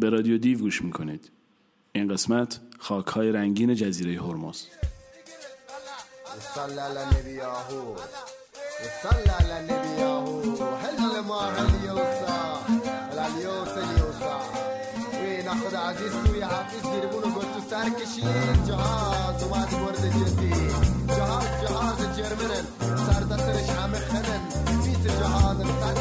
به رادیو دیو گوش می‌کنید. این قسمت خاک های رنگین جزیره هرمز. ناخد عزیز توی حفیظ گیرمون گل تو سر کشید جهاز اومد برد جدی جهاز جهاز جرمنن سر دستش همه خنن بیس جهاز صد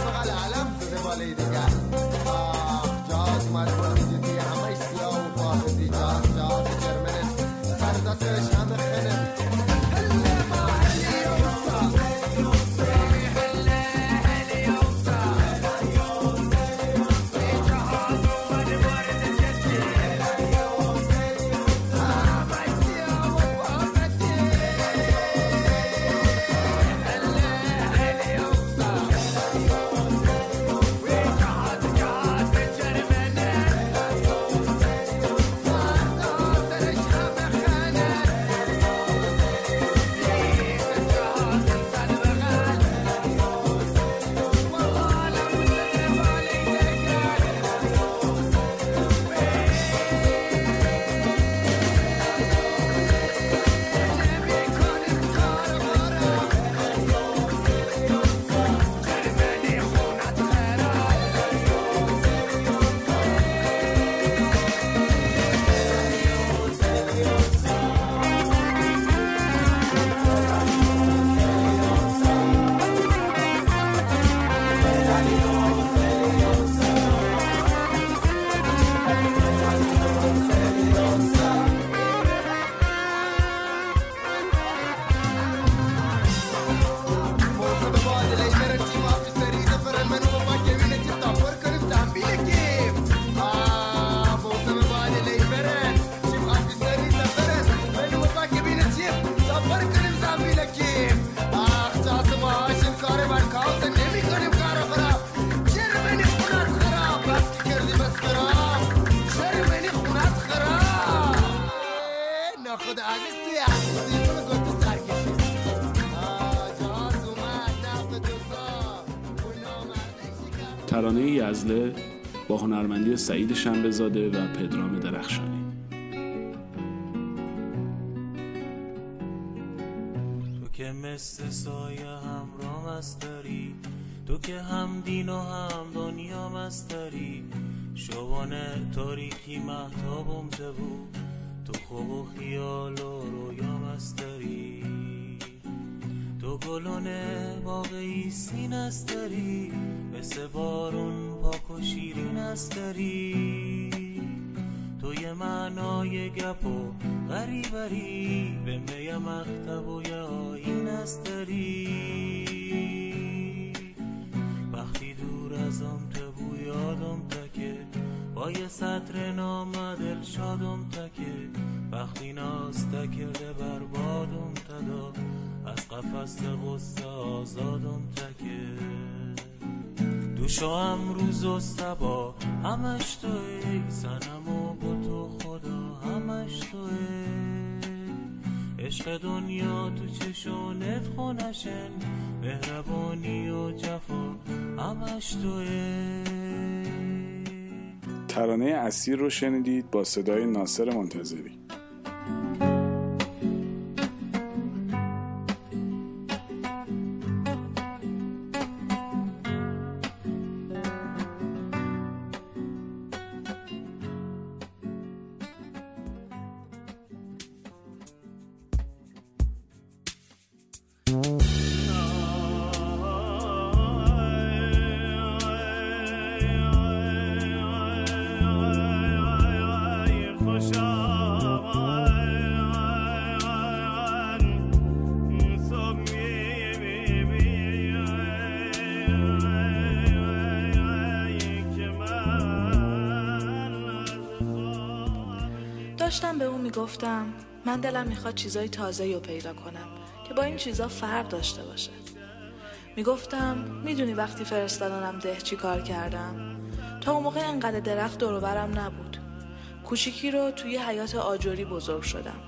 یزله با هنرمندی سعید شنبهزاده و پدرام درخشانی. تو که مثل سایه همراه داری تو که هم دین و هم دنیا مستری شبانه تاریخی محتابم بود تو خوب و خیال و رویا مستری تو گلونه واقعی سین استری مثل بارون پاک و شیرین استری تو یه معنای گپ و غریبری به می مختب و یه آین استری وقتی دور ازم تو بو یادم تکه با یه سطر نام دل شادم تکه. وقتی ناز تکرده بربادم تدا. از قفص غصه آزادم تکه. دوش و امروز و سبا همش توی. سنم و با تو خدا همش توی. عشق دنیا تو چشونت خونشن مهربانی و جفا همش توی. ترانه اسیر رو شنیدید با صدای ناصر منتظری. من دلم می‌خواد چیزای تازه رو پیدا کنم که با این چیزا فرق داشته باشه. می‌گفتم می‌دونی وقتی فرستادنم ده چی کار کردم؟ تا اون موقع انقدر درخت دروبرم نبود. کوچیکی رو توی حیات آجوری بزرگ شدم.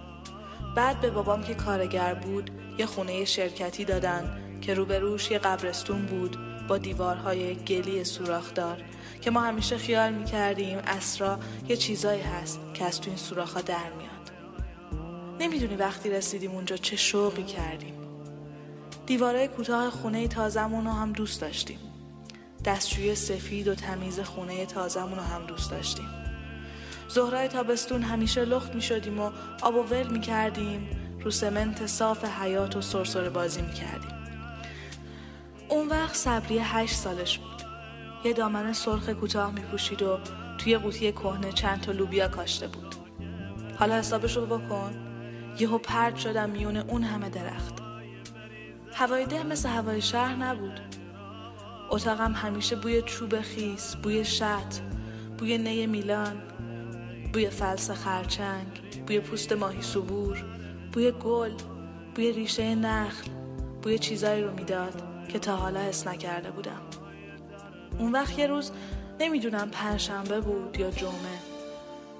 بعد به بابام که کارگر بود یه خونه شرکتی دادن که روبروش یه قبرستون بود با دیوارهای گلی سوراخدار که ما همیشه خیال می‌کردیم اسرا یه چیزایی هست که از تو این سوراخها در میاد. نمی‌دونی وقتی رسیدیم اونجا چه شوقی کردیم. دیوارهای کوتاه خونه تازمون رو هم دوست داشتیم. دستشوی سفید و تمیز خونه تازمون رو هم دوست داشتیم. زهرای تابستون همیشه لخت می شدیم و آب و ول می کردیم رو سمنت صاف حیات و سرسره بازی می کردیم اون وقت صبری هشت سالش بود. یه دامن سرخ کوتاه می پوشید و توی قوطی کهنه چند تا لوبیا کاشته بود. حالا حسابش رو بکن. یهو پرد شدم میون اون همه درخت. هوای ده مثل هوای شهر نبود. اتاقم همیشه بوی چوب خیس بوی شط بوی نی میلان بوی فلس خرچنگ بوی پوست ماهی سبور بوی گل بوی ریشه نخل بوی چیزایی رو می‌داد که تا حالا حس نکرده بودم. اون وقت یه روز نمی‌دونم پنجشنبه بود یا جمعه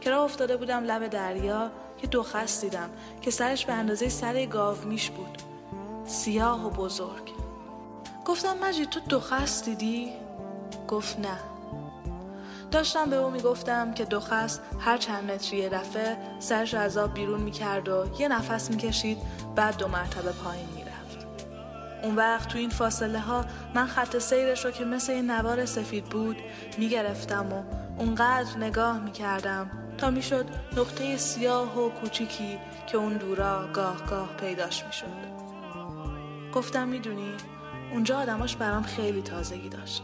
که راه افتاده بودم لب دریا یه خست دیدم که سرش به اندازه سر گاو میش بود. سیاه و بزرگ. گفتم مجید تو دو خست دیدی؟ گفت نه. داشتم به او می‌گفتم که دو خست هر چند متری یه دفعه سرش از آب بیرون می‌کرد و یه نفس می‌کشید بعد دو مرتبه پایین می‌رفت. اون وقت تو این فاصله ها من خط سیرش رو که مثل یه نوار سفید بود می‌گرفتم و اونقدر نگاه می‌کردم تا می‌شد نقطه سیاه و کوچیکی که اون دورا گاه گاه پیداش می‌شد. گفتم می‌دونی اونجا آدماش برام خیلی تازگی داشت.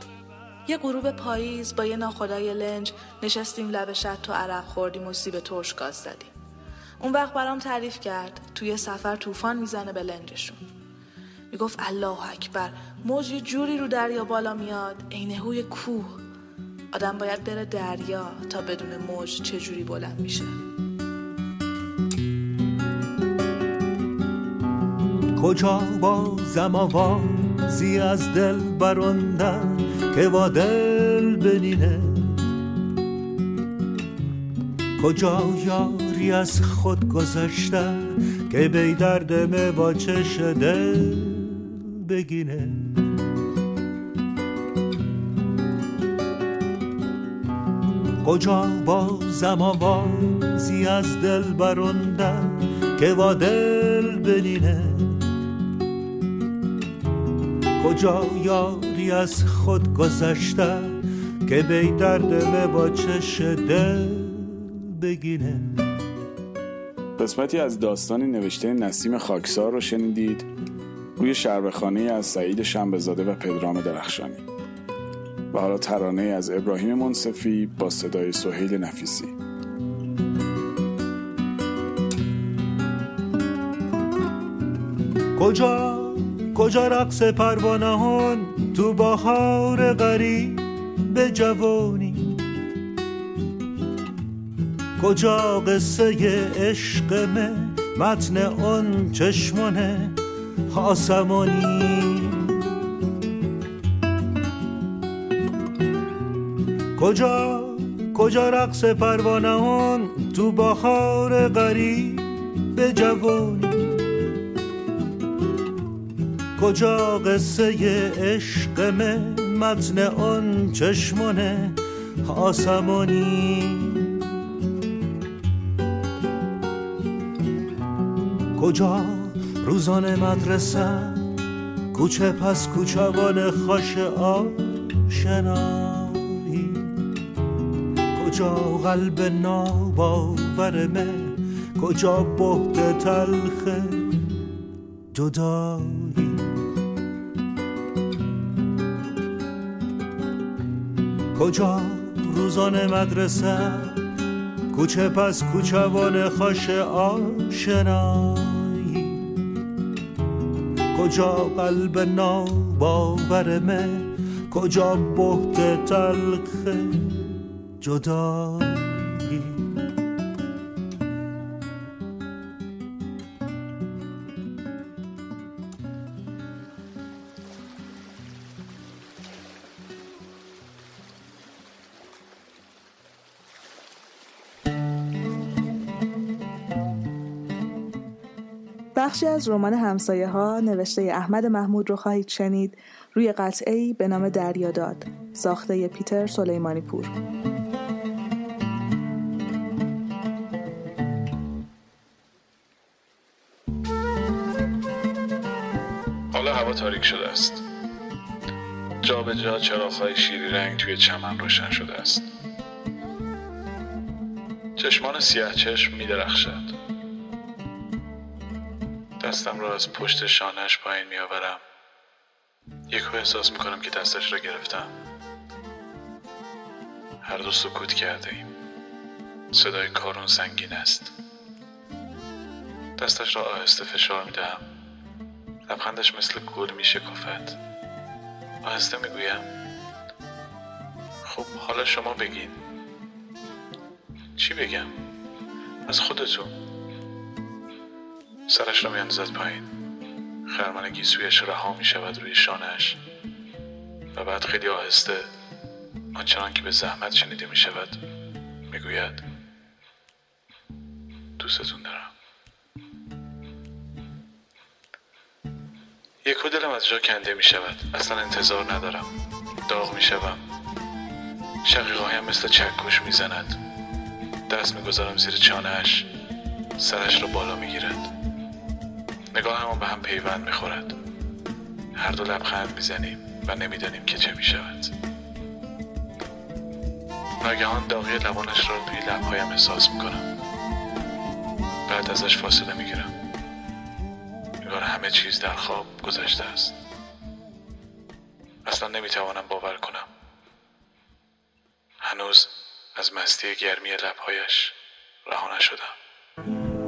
یه غروب پاییز با یه ناخدای لنج نشستیم لب شد تو عرق خوردیم و سیب ترش گاز زدیم. اون وقت برام تعریف کرد توی سفر طوفان می‌زنه به لنجشون. می‌گفت الله اکبر موج یه جوری رو دریا بالا میاد عین هوی کوه. آدم باید بره دریا تا بدون موج چه جوری بلند میشه. کجا با زماوازی از دل براندن که با دل بنینه؟ کجا یاری از خود گذشته که بی درد با چش دل بگینه؟ کجا با زماوازی از دل براندن که با دل بنینه؟ کجا یاری از خود گذشته که بی درد با چش دل بگینه؟ قسمتی از داستانی نوشته نسیم خاکسار رو شنیدید. روی شربخانه از سعید شنبزاده و پدرام درخشانی. و حالا ترانه از ابراهیم منصفی با صدای سهیل نفیسی. کجا؟ کجا رقص پروانهان تو بهار غریب به جوانی؟ کجا قصه عشق متن اون چشمانه آسمانی؟ کجا کجا رقص پروانهان تو بهار غریب به جوانی کجا قصه عشق متن آن چشمانه آسمانی؟ کجا روزان مدرسه کوچه پس کوچوان خاش آشنایی کجا قلب ناباورمه کجا بهت تلخ جدایی کجا روزان مدرسه؟ کوچه پس کوچوان خاش آشنایی؟ کجا قلب ناباورمه کجا بهت تلخ جدایی بخشی از رمان همسایه ها نوشته احمد محمود رو خواهید شنید. روی قطعه ای به نام دریاداد ساخته پیتر سلیمانی پور. تاریک شده است. جا به جا چراغهای شیری رنگ توی چمن روشن شده است. چشمان سیاه چشم می درخشد دستم را از پشت شانهش پایین می آورم یکو احساس می کنم که دستش را گرفتم. هر دو سکوت کرده ایم. صدای کارون سنگین است. دستش را آهسته فشار می دهم لبخندش مثل گل می شکافد آهسته می گویم خب حالا شما بگین. چی بگم؟ از خودتون. سرش را میاندازد پایین. خرمن گیسویش رها می شود روی شانهش و بعد خیلی آهسته آنچنان که به زحمت شنیده می شود می گوید دوستتون دارم. یک دلم از جا کنده می شود. اصلا انتظار ندارم. داغ می شوم. شقیقایم مثل چکش می زند. دست می گذارم زیر چانهش سرش را بالا می گیرد. نگاه به هم پیوند می خورد. هر دو لبخند می زنیم و نمی‌دانیم که چه می شود. ناگهان داغی لبانش را توی لبهایم احساس می کنم. بعد ازش فاصله می گیرم. همه چیز در خواب گذشته است. اصلا نمی‌توانم باور کنم. هنوز از مستی گرمی لبهایش رها نشدم.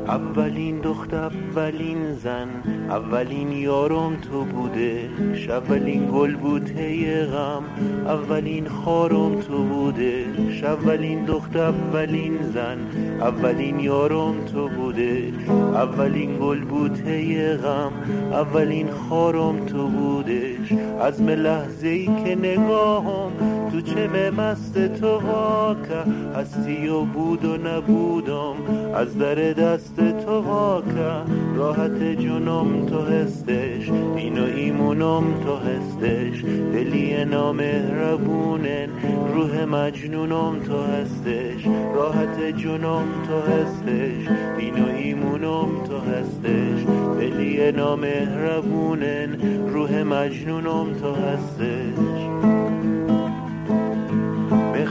اولین دخت اولین زن اولین یارم تو بودش اولین گل بوته غم اولین خارم تو بودش اولین دخت اولین زن اولین یارم تو بودش اولین گل بوته غم اولین خارم تو بودش از لحظه ای که نگاهم تو چه مست تو واکه هستی و بود و نبودم؟ از در دست تو واکه راحت جونم تو هستش این و ایمونم تو هستش. دلی نامهربونن روح مجنونم تو هستش راحت جونم تو هستش. این و ایمونم تو هستش دلی نامهربونن روح مجنونم تو هستش.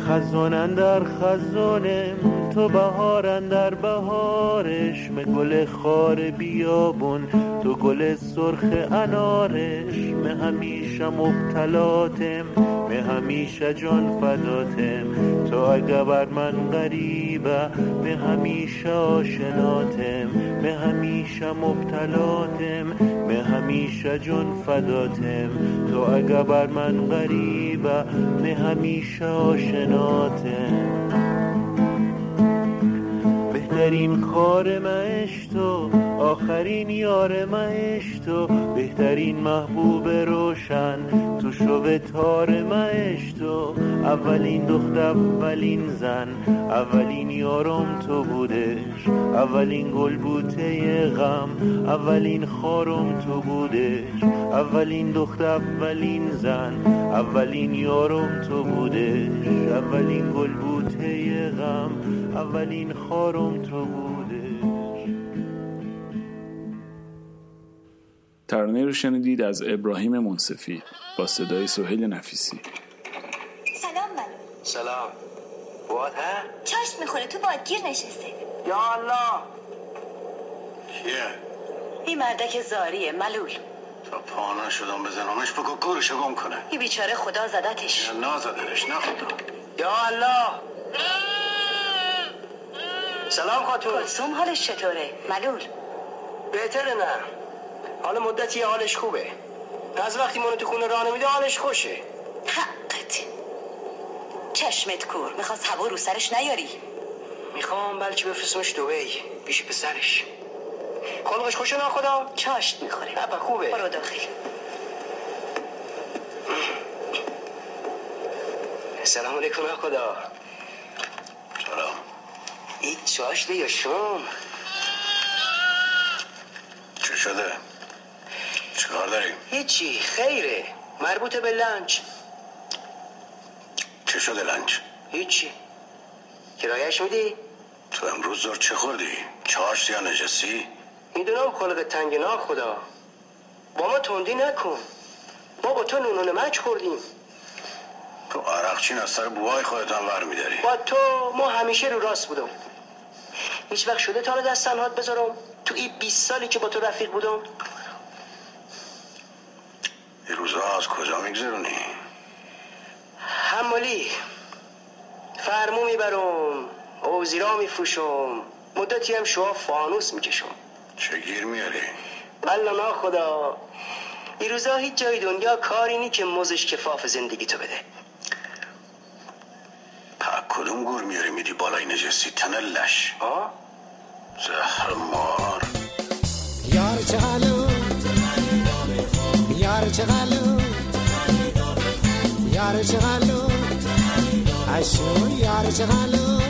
خزانن در خزانم تو بهارن در بهارش به گل خار بیابون تو گل سرخ انارش به همیشه مبتلاتم به همیشه جان فداتم. تو اگه بر من غریبه به همیشه آشناتم به همیشه مبتلاتم به همیشه جان فداتم. تو اگه بر من غریبه به همیشه آشناتم. your tent. بهترین کار مش تو آخرین یار مش تو. بهترین محبوب روشن تو شو تار مش تو. اولین دخت اولین زن اولین یارم تو بودش. اولین گل بوته غم اولین خارم تو بودش. اولین دخت اولین زن اولین یارم تو بودش. اولین گل بوته غم اولین خارم تو بودش. ترانه رو شنیدید از ابراهیم منصفی با صدای سهیل نفیسی. سلام من سلام. وات ها؟ چاش می‌خوره تو بادگیر نشسته. یا الله. کیه؟ این مردک زاریه ملول. تا پانا شدم بزنمش بگو گورشو گم کنه. این بیچاره خدا زدتش. نازدنش نه خدا. یا الله. سلام خاتون. کلسوم حالش چطوره؟ ملول. بهتره نه. حال مدتی حالش خوبه. از وقتی منو تو خونه راه نمیده حالش خوشه. حقت. چشمت کور. می‌خواست هوا رو سرش نیاری. می‌خوام بلکه بفرستمش دوی پیش پسرش. خلقش خوشه نه خدا؟ چاشت می‌خوره. نه خوبه. برو داخل. سلام علیکم خدا. این چاشته یا شام چه چه شده؟ چیکار داری؟ هیچی خیره مربوط به لنچ چه شده لنچ؟ هیچی کرایش میدی؟ تو امروز زور چه خوردی؟ چارش یا نجسی؟ می‌دونم خلق تنگ نا خدا با ما تندی نکن ما با تو نون و نمک خوردیم تو عرقچین از سر بوهای خودتان ور میداری با تو ما همیشه رو راست بودم هیچ وقت شده تا دست تنهات بذارم؟ تو این 20 سالی که با تو رفیق بودم؟ این روزها از کجا میگذرونی؟ حمالی. فرمو می‌برم. اوزیرا میفروشم. مدتی هم شما فانوس می‌کشم. چه گیر میاری؟ نا خدا این روزا هیچ جای دنیا کاری نی که موزش کفاف زندگی تو بده. کدوم گور میاری میدی بالای نجسی تن لش. آه؟ زهر مار یار چقلو یار چقلو یار چقلو اشو یار چقلو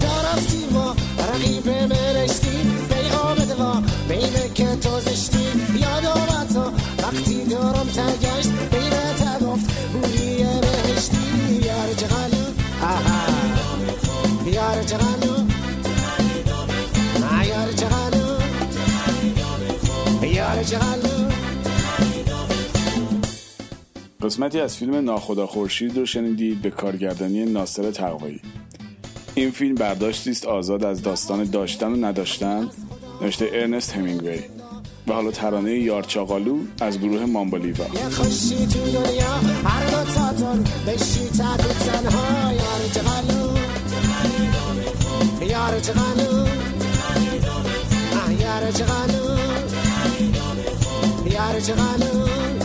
دارفتی ما رقیب برشتی پیغام دوا بین که تو زشتی یاد آمد تو وقتی دارم تگشت قسمتی از فیلم ناخدا خورشید رو شنیدید به کارگردانی ناصر تقوایی این فیلم برداشتی است آزاد از داستان داشتن و نداشتن نوشته ارنست همینگوی و حالا ترانه یارچاقالو از گروه مامبالیوا خوشی یار چقلو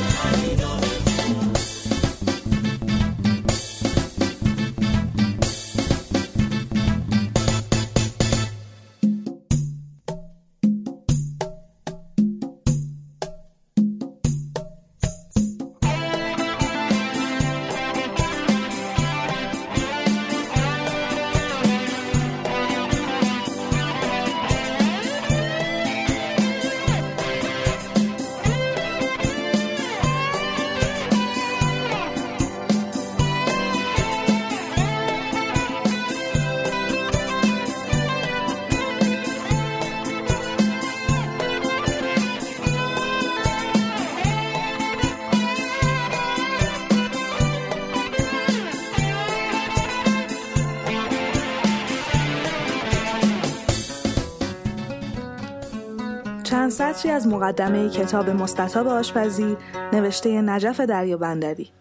سطری از مقدمه کتاب مستطاب آشپزی نوشته نجف دریا بندری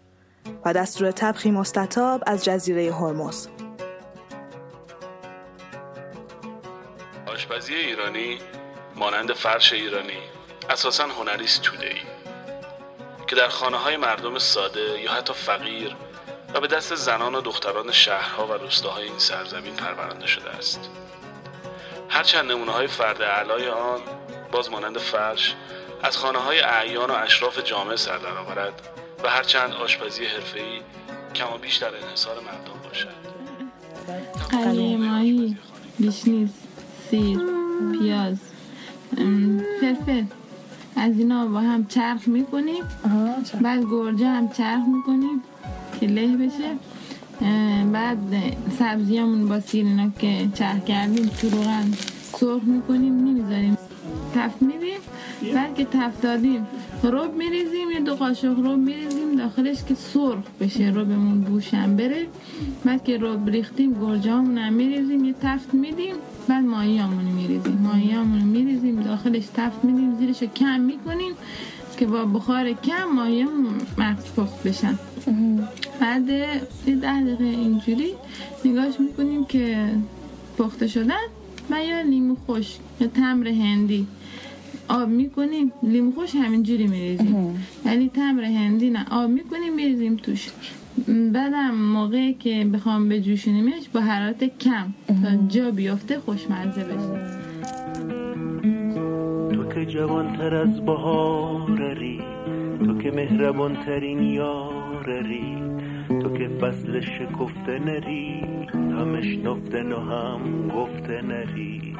و دستور تبخی مستطاب از جزیره هرمز. آشپزی ایرانی مانند فرش ایرانی اساسا هنری است توده‌ای که در خانه های مردم ساده یا حتی فقیر و به دست زنان و دختران شهرها و روستاهای این سرزمین پرورانده شده است. هرچند نمونه های فرد علای آن باز مانند فرش از خانه های اعیان و اشراف جامعه سر درآورد و هرچند آشپزی حرفه‌ای کم و بیش در انحصار مردم باشد. قلیه ماهی بیشنیز سیر پیاز فلفل از اینا با هم چرخ می‌کنیم. بعد گرجه هم چرخ می‌کنیم که له بشه. بعد سبزیامون با سیر اینا که چرخ کردیم تو روغن سرخ می‌کنیم نمی‌ذاریم تفت میدیم بعد که تفت دادیم. رب میریزیم یه دو قاشق رب میریزیم داخلش که سرخ بشه ربمون بوشم بره. بعد که رب ریختیم گرجه هم میریزیم یه تفت میدیم بعد ماهی همونو میریزیم. ماهی همونو میریزیم داخلش تفت میدیم زیرش رو کم می‌کنیم که با بخار کم ماهی هم مغز پخت بشن. بعد یه ده دقیقه اینجوری نگاش می‌کنیم که پخته شدن و یا لیمو خوش یا تمر هندی. آب می‌کنیم لیمو خوش همینجوری میریزیم. ولی تمر هندی نه آب می‌کنیم میریزیم توش. بعدم موقعی که بخوام بجوشونیمش با حرارت کم تا جا بیافته خوشمزه بشه. تو که جوانتر از بهارری تو که مهربانترین یارری تو که فصل شکفته نری همش نفته نو هم گفته نری.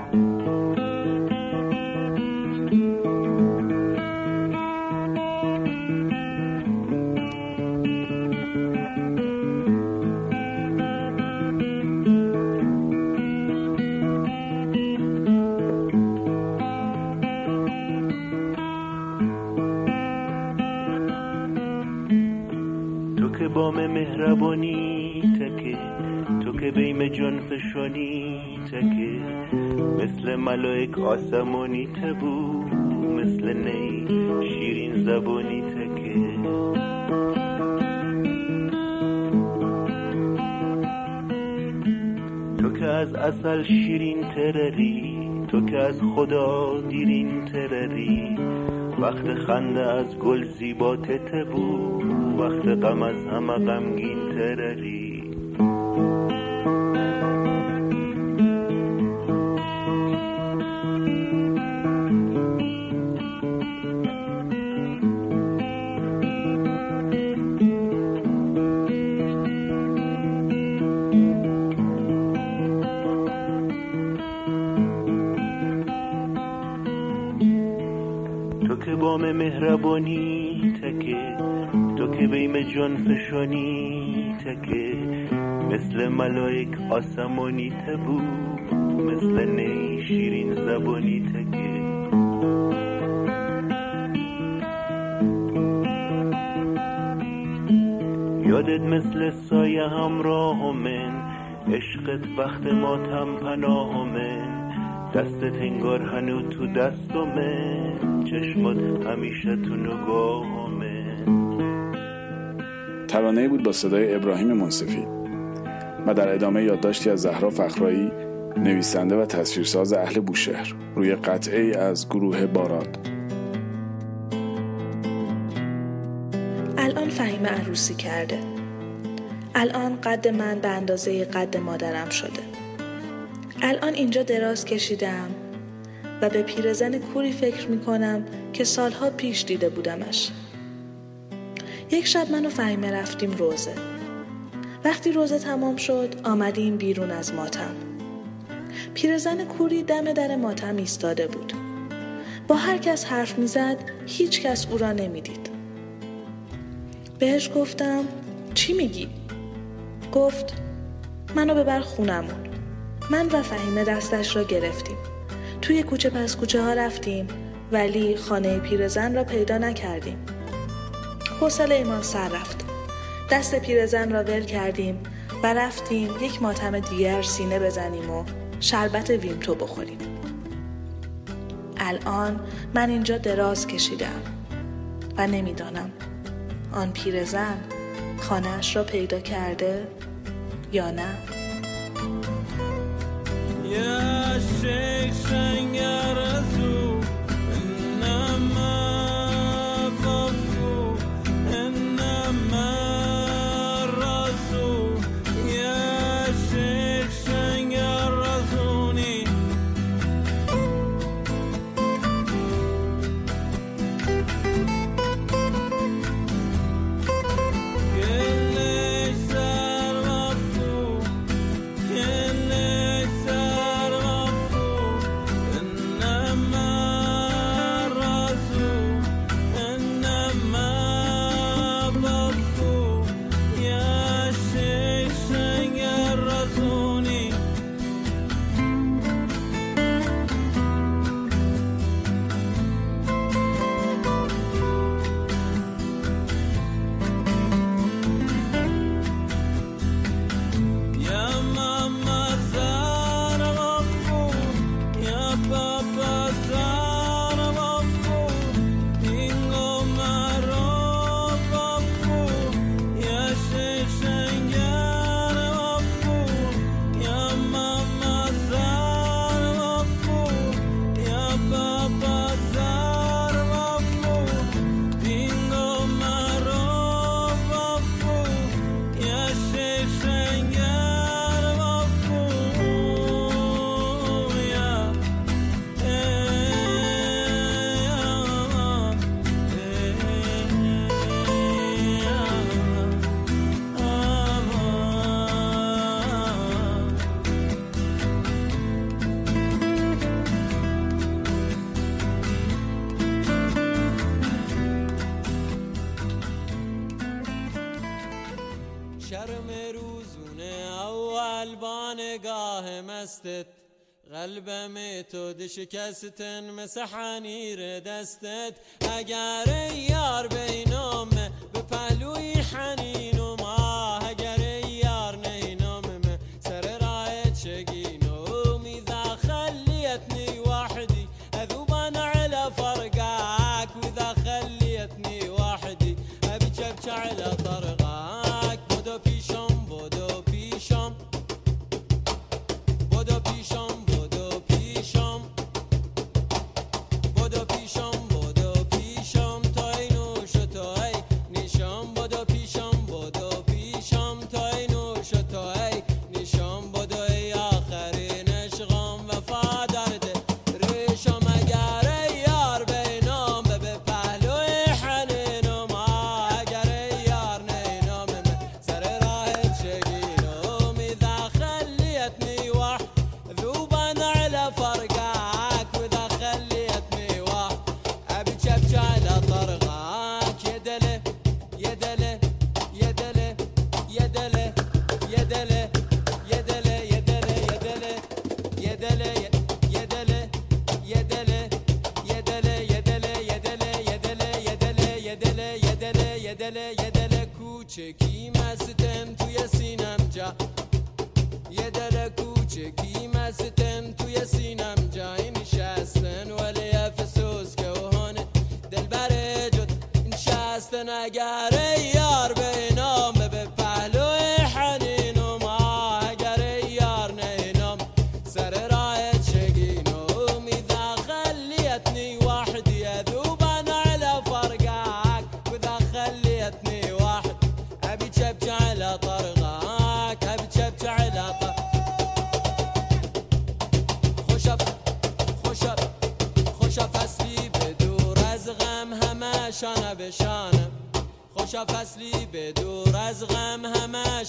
بام مهربانی تکه. تو که بیم جان فشانی تکه. مثل ملائک آسمانی تبو مثل نی شیرین زبانی تکه. تو که از اصل شیرین ترری تو که از خدا دیرین ترری. وقت خنده از گل زیبا تتبو وقت غم از همه غمگین ترری تو که بام مهربانی که بیم جان فشانی تکه مثل ملائک آسمانی تبو مثل نی شیرین زبانی تکه یادت مثل سایه همراه من عشقت بخت ماتم پناه من دستت انگار هنو تو دستمه چشمات همیشه تو نگاهمه ترانه بود با صدای ابراهیم منصفی و در ادامه یادداشتی از زهرا فخرایی نویسنده و تصویرساز اهل بوشهر روی قطعه از گروه باراد الان فهیم عروسی کرده. الان قد من به اندازه قد مادرم شده. الان اینجا دراز کشیدم و به پیرزن کوری فکر می کنم که سالها پیش دیده بودمش. یک شب من و فهیمه رفتیم روزه. وقتی روزه تمام شد آمدیم بیرون از ماتم. پیرزن کوری دم در ماتم ایستاده بود. با هر کس حرف می‌زد هیچ کس او را نمی‌دید. بهش گفتم چی میگی؟ گفت منو ببر خونمون. من و فهیمه دستش را گرفتیم. توی کوچه پس کوچه ها رفتیم ولی خانه پیرزن را پیدا نکردیم. حوصله ایمان سر رفت. دست پیرزن را ول کردیم و رفتیم یک ماتم دیگر سینه بزنیم و شربت ویمتو بخوریم. الان من اینجا دراز کشیدم و نمی‌دانم آن پیرزن خانهاش را پیدا کرده یا نه. يا شيخ شرم روزونه اول با نگاه مستت. قلبم تو ده شکستن مثل حنیر دستت. اگر یار بینامه به پهلوی حنین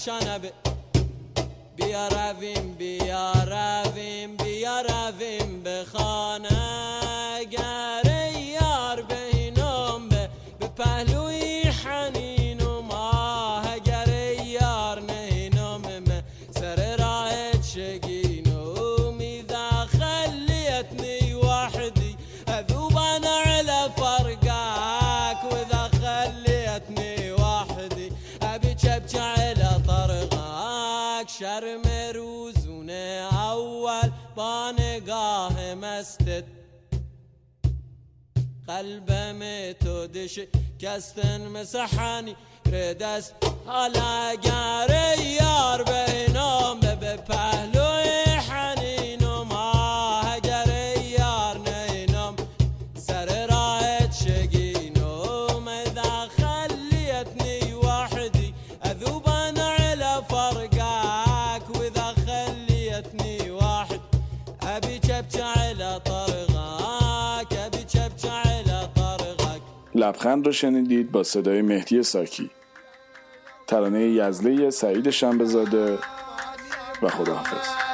shine a bit. Be arriving. یک شرم روزونه اول با نگاه مستت قلبم تو دش کستن مسحانی ردست حالا اگر یار به نام به پهلوی حنی لبخند رو شنیدید با صدای مهدی ساکی. ترانه یزله سعید شنبزاده و خداحافظ.